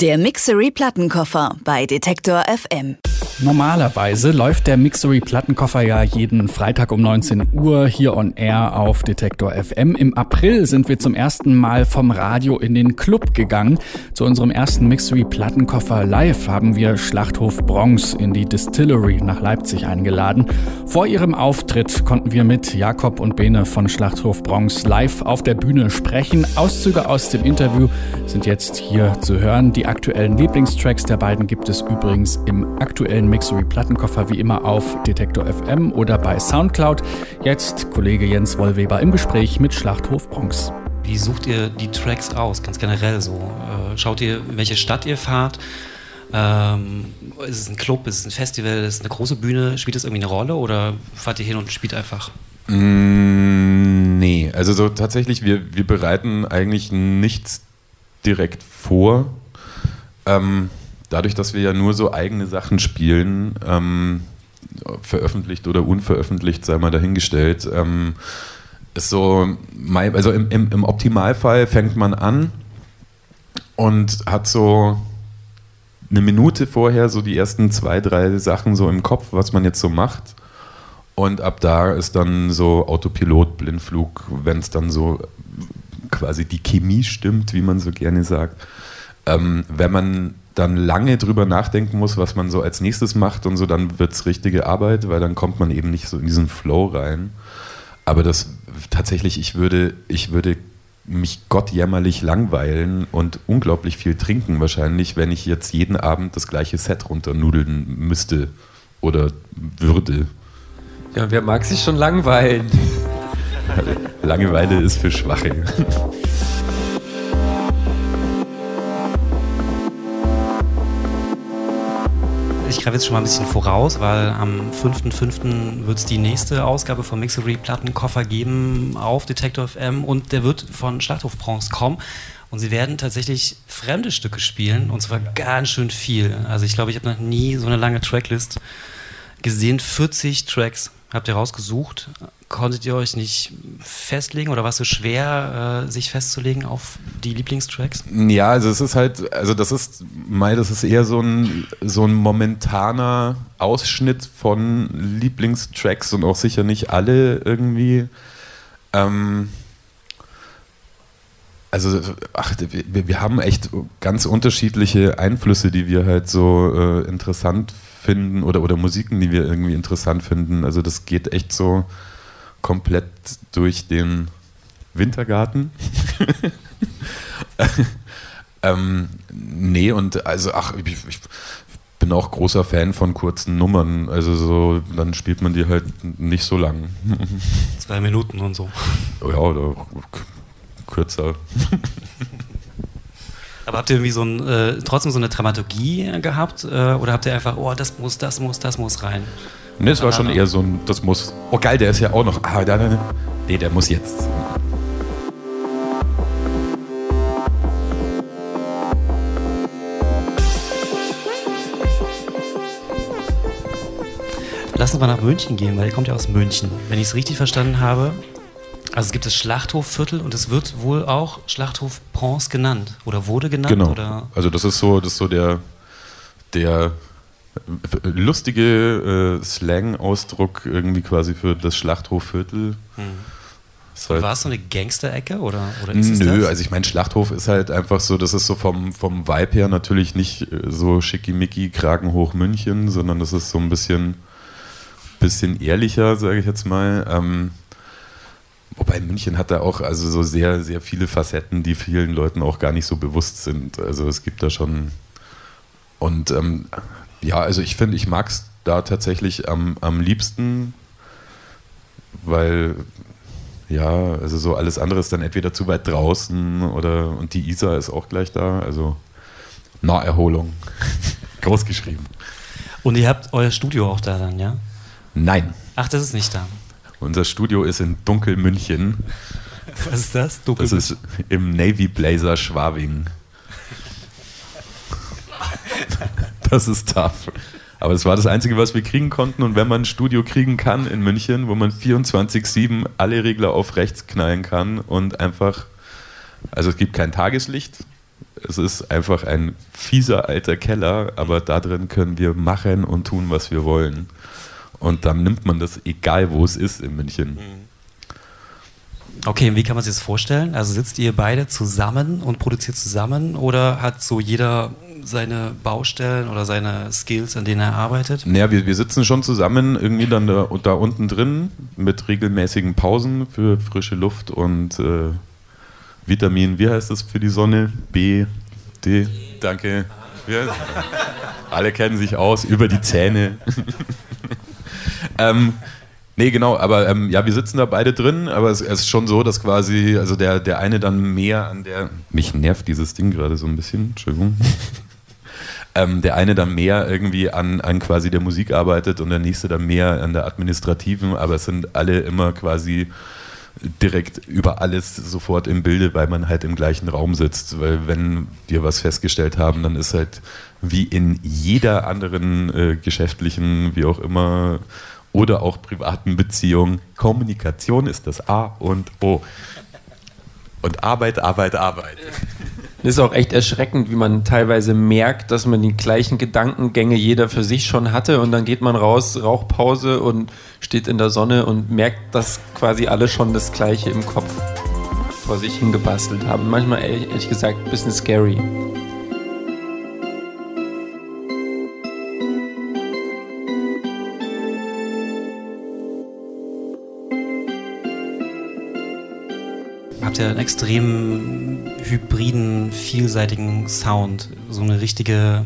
Der Mixery Plattenkoffer bei Detektor FM. Normalerweise läuft der Mixery Plattenkoffer ja jeden Freitag um 19 Uhr hier on air auf Detektor FM. Im April sind wir zum ersten Mal vom Radio in den Club gegangen. Zu unserem ersten Mixery Plattenkoffer live haben wir Schlachthof Bronx in die Distillery nach Leipzig eingeladen. Vor ihrem Auftritt konnten wir mit Jakob und Bene von Schlachthof Bronx live auf der Bühne sprechen. Auszüge aus dem Interview sind jetzt hier zu hören. Die aktuellen Lieblingstracks der beiden gibt es übrigens im aktuellen den Mixery Plattenkoffer wie immer auf Detektor FM oder bei Soundcloud. Jetzt Kollege Jens Wollweber im Gespräch mit Schlachthof Bronx. Wie sucht ihr die Tracks aus, ganz generell so? Äh, schaut ihr, in welche Stadt ihr fahrt? Ähm, ist es ein Club, ist es ein Festival, ist es eine große Bühne? Spielt das irgendwie eine Rolle oder fahrt ihr hin und spielt einfach? Mm, nee, also so tatsächlich, wir, wir bereiten eigentlich nichts direkt vor. Ähm, dadurch, dass wir ja nur so eigene Sachen spielen, ähm, veröffentlicht oder unveröffentlicht, sei mal dahingestellt, ähm, ist so, also im, im, im Optimalfall fängt man an und hat so eine Minute vorher so die ersten zwei, drei Sachen so im Kopf, was man jetzt so macht. Und ab da ist dann so Autopilot, Blindflug, wenn es dann so quasi die Chemie stimmt, wie man so gerne sagt. Ähm, wenn man dann lange drüber nachdenken muss, was man so als nächstes macht und so, dann wird es richtige Arbeit, weil dann kommt man eben nicht so in diesen Flow rein. Aber das tatsächlich, ich würde, ich würde mich gottjämmerlich langweilen und unglaublich viel trinken wahrscheinlich, wenn ich jetzt jeden Abend das gleiche Set runternudeln müsste oder würde. Ja, wer mag sich schon langweilen? Langeweile ist für Schwache. greife jetzt schon mal ein bisschen voraus, weil am 5.5. wird es die nächste Ausgabe vom Mixery Plattenkoffer geben auf Detector FM und der wird von Schlachthof Bronx kommen. Und sie werden tatsächlich fremde Stücke spielen und zwar ganz schön viel. Also ich glaube, ich habe noch nie so eine lange Tracklist gesehen. 40 Tracks habt ihr rausgesucht. Konntet ihr euch nicht festlegen oder war es so schwer, äh, sich festzulegen auf die Lieblingstracks? Ja, also es ist halt, also das ist, Mai, das ist eher so ein, so ein momentaner Ausschnitt von Lieblingstracks und auch sicher nicht alle irgendwie. Ähm, also, ach, wir, wir haben echt ganz unterschiedliche Einflüsse, die wir halt so äh, interessant finden oder, oder Musiken, die wir irgendwie interessant finden. Also, das geht echt so komplett durch den Wintergarten. ähm, nee, und also, ach, ich, ich, bin auch großer Fan von kurzen Nummern. Also, so, dann spielt man die halt nicht so lang. Zwei Minuten und so. Ja, oder kürzer. Aber habt ihr irgendwie so ein, äh, trotzdem so eine Dramaturgie gehabt? Äh, oder habt ihr einfach, oh, das muss, das muss, das muss rein? Ne, es war schon eher so ein, das muss. Oh geil, der ist ja auch noch. Ah, da, da, nee, der muss jetzt. Lass uns mal nach München gehen, weil ihr kommt ja aus München. Wenn ich es richtig verstanden habe, also es gibt das Schlachthofviertel und es wird wohl auch Schlachthof Pons genannt oder wurde genannt. Genau. Oder? Also das ist so, das ist so der, der lustige äh, Slang-Ausdruck irgendwie quasi für das Schlachthofviertel. Hm. Halt War es so eine Gangster-Ecke oder, oder ist Nö, das? also ich meine, Schlachthof ist halt einfach so, das ist so vom, vom Vibe her natürlich nicht äh, so schickimicki, Kragenhoch München, sondern das ist so ein bisschen, bisschen ehrlicher, sage ich jetzt mal. Ähm, Wobei München hat da auch also so sehr, sehr viele Facetten, die vielen Leuten auch gar nicht so bewusst sind. Also es gibt da schon. Und ähm, ja, also ich finde, ich mag es da tatsächlich am, am liebsten, weil ja, also so alles andere ist dann entweder zu weit draußen oder und die Isar ist auch gleich da. Also Naherholung. Groß geschrieben. Und ihr habt euer Studio auch da dann, ja? Nein. Ach, das ist nicht da. Unser Studio ist in Dunkelmünchen. Was ist das? Dunkel das ist im Navy Blazer Schwabing. Das ist tough. Aber das war das Einzige, was wir kriegen konnten. Und wenn man ein Studio kriegen kann in München, wo man 24-7 alle Regler auf rechts knallen kann und einfach, also es gibt kein Tageslicht, Es ist einfach ein fieser alter Keller, aber da drin können wir machen und tun, was wir wollen. Und dann nimmt man das, egal wo es ist in München. Okay, wie kann man sich das vorstellen? Also sitzt ihr beide zusammen und produziert zusammen oder hat so jeder seine Baustellen oder seine Skills, an denen er arbeitet? Naja, wir, wir sitzen schon zusammen irgendwie dann da, da unten drin mit regelmäßigen Pausen für frische Luft und äh, Vitamin, wie heißt das für die Sonne? B, D, danke. Ja. Alle kennen sich aus über die Zähne. ähm, nee, genau, aber ähm, ja, wir sitzen da beide drin, aber es, es, ist schon so, dass quasi, also der, der eine dann mehr an der. Mich nervt dieses Ding gerade so ein bisschen, Entschuldigung. ähm, der eine dann mehr irgendwie an, an quasi der Musik arbeitet und der nächste dann mehr an der administrativen, aber es sind alle immer quasi direkt über alles sofort im Bilde, weil man halt im gleichen Raum sitzt. Weil wenn wir was festgestellt haben, dann ist halt wie in jeder anderen äh, geschäftlichen, wie auch immer, oder auch privaten Beziehung, Kommunikation ist das A und O. Und Arbeit, Arbeit, Arbeit. Ist auch echt erschreckend, wie man teilweise merkt, dass man die gleichen Gedankengänge jeder für sich schon hatte und dann geht man raus, Rauchpause und steht in der Sonne und merkt, dass quasi alle schon das Gleiche im Kopf vor sich hingebastelt haben. Manchmal ehrlich gesagt ein bisschen scary. Habt ihr einen extrem hybriden, vielseitigen Sound. So eine richtige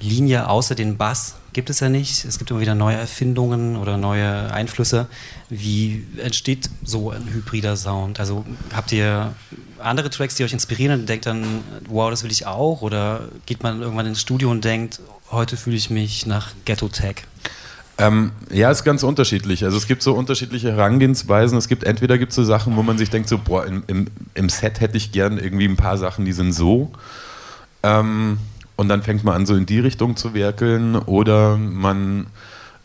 Linie außer den Bass gibt es ja nicht. Es gibt immer wieder neue Erfindungen oder neue Einflüsse. Wie entsteht so ein hybrider Sound? Also habt ihr andere Tracks, die euch inspirieren und denkt dann, wow, das will ich auch? Oder geht man irgendwann ins Studio und denkt, heute fühle ich mich nach Ghetto Tech? Ähm, ja, ist ganz unterschiedlich. Also es gibt so unterschiedliche Herangehensweisen. Es gibt entweder gibt es so Sachen, wo man sich denkt, so, boah, im, im, im, Set hätte ich gern irgendwie ein paar Sachen, die sind so. Ähm, und dann fängt man an, so in die Richtung zu werkeln. Oder man,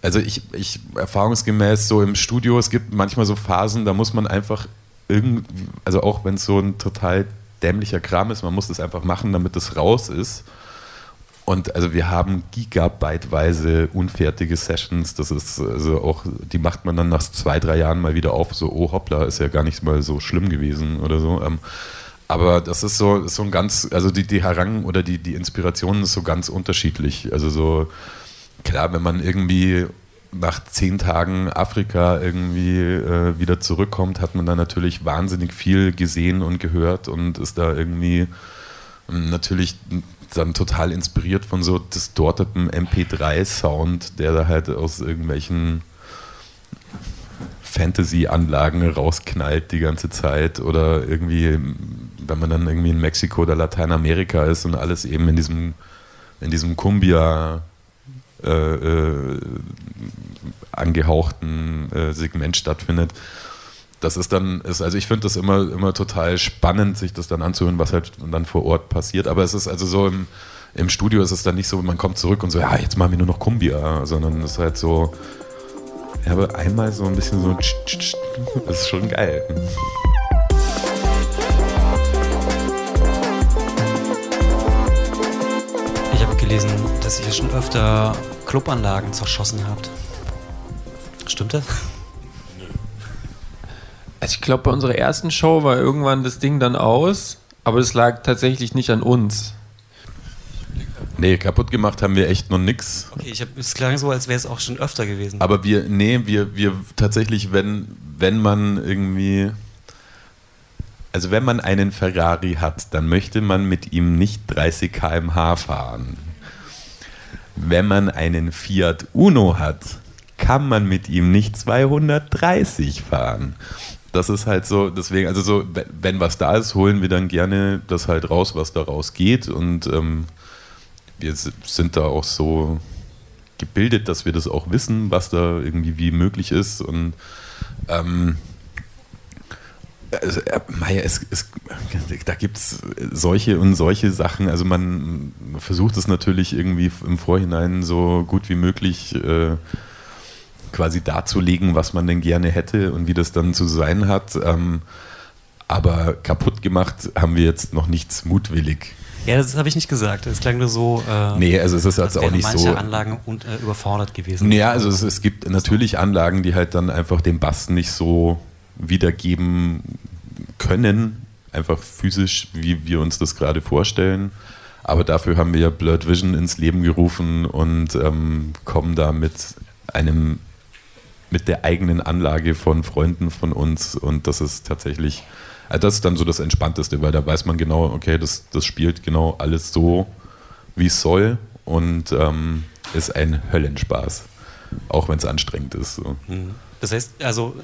also ich, ich erfahrungsgemäß so im Studio, es gibt manchmal so Phasen, da muss man einfach irgendwie, also auch wenn es so ein total dämlicher Kram ist, man muss das einfach machen, damit es raus ist. Und also wir haben gigabyteweise unfertige Sessions. Das ist also auch, die macht man dann nach zwei, drei Jahren mal wieder auf. So, oh hoppla, ist ja gar nicht mal so schlimm gewesen oder so. Ähm, aber das ist so, ist so ein ganz, also die, die Harang oder die, die Inspiration ist so ganz unterschiedlich. Also so, klar, wenn man irgendwie nach zehn Tagen Afrika irgendwie äh, wieder zurückkommt, hat man da natürlich wahnsinnig viel gesehen und gehört und ist da irgendwie ähm, natürlich dann total inspiriert von so distortetem MP3-Sound, der da halt aus irgendwelchen Fantasy-Anlagen rausknallt die ganze Zeit. Oder irgendwie, wenn man dann irgendwie in Mexiko oder Lateinamerika ist und alles eben in diesem, in diesem Cumbia äh, äh, angehauchten äh, Segment stattfindet das ist dann, ist, also ich finde das immer, immer total spannend, sich das dann anzuhören, was halt dann vor Ort passiert. Aber es ist also so im, im Studio ist es dann nicht so, man kommt zurück und so, ja, jetzt machen wir nur noch Kumbia, sondern es ist halt so, ja, aber einmal so ein bisschen so, das ist schon geil. Ich habe gelesen, dass ihr schon öfter Clubanlagen zerschossen habt. Stimmt das? Also ich glaube, bei unserer ersten Show war irgendwann das Ding dann aus, aber es lag tatsächlich nicht an uns. Nee, kaputt gemacht haben wir echt noch nix. Okay, ich hab, es klang so, als wäre es auch schon öfter gewesen. Aber wir, nee, wir, wir tatsächlich, wenn, wenn man irgendwie, also wenn man einen Ferrari hat, dann möchte man mit ihm nicht 30 km/h fahren. Wenn man einen Fiat Uno hat, kann man mit ihm nicht 230 fahren das ist halt so, deswegen, also so, wenn was da ist, holen wir dann gerne das halt raus, was da rausgeht. Und ähm, wir sind da auch so gebildet, dass wir das auch wissen, was da irgendwie wie möglich ist. Und ähm, also, es, es, da gibt es solche und solche Sachen. Also man versucht es natürlich irgendwie im Vorhinein so gut wie möglich äh, quasi darzulegen, was man denn gerne hätte und wie das dann zu sein hat. Ähm, Aber kaputt gemacht haben wir jetzt noch nichts mutwillig. Ja, das habe ich nicht gesagt. Es klang nur so. Äh, nee, also es ist jetzt auch nicht manche so. manche Anlagen und, äh, überfordert gewesen. Ja, also es, es, gibt natürlich Anlagen, die halt dann einfach den Bass nicht so wiedergeben können, einfach physisch, wie wir uns das gerade vorstellen. Aber dafür haben wir ja Blurred Vision ins Leben gerufen und ähm, kommen da mit einem, mit der eigenen Anlage von Freunden von uns und das ist tatsächlich also das ist dann so das Entspannteste, weil da weiß man genau, okay, das, das spielt genau alles so, wie es soll und ähm, ist ein Höllenspaß, auch wenn es anstrengend ist. So. Mhm. Das heißt, also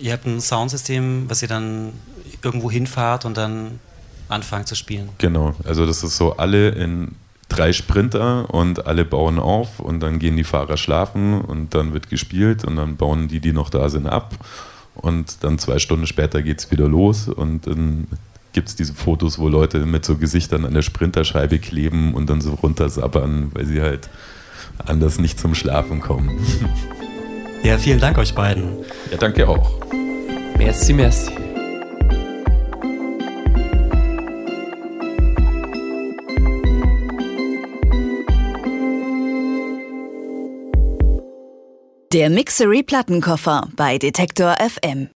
ihr habt ein Soundsystem, was ihr dann irgendwo hinfahrt und dann anfangt zu spielen. Genau, also das ist so alle in drei Sprinter und alle bauen auf und dann gehen die Fahrer schlafen und dann wird gespielt und dann bauen die, die noch da sind, ab und dann zwei Stunden später geht es wieder los und dann gibt es diese Fotos, wo Leute mit so Gesichtern an der Sprinterscheibe kleben und dann so runtersabbern, weil sie halt anders nicht zum Schlafen kommen. Ja, vielen Dank euch beiden. Ja, danke auch. Merci, merci. Der Mixery Plattenkoffer bei Detektor FM.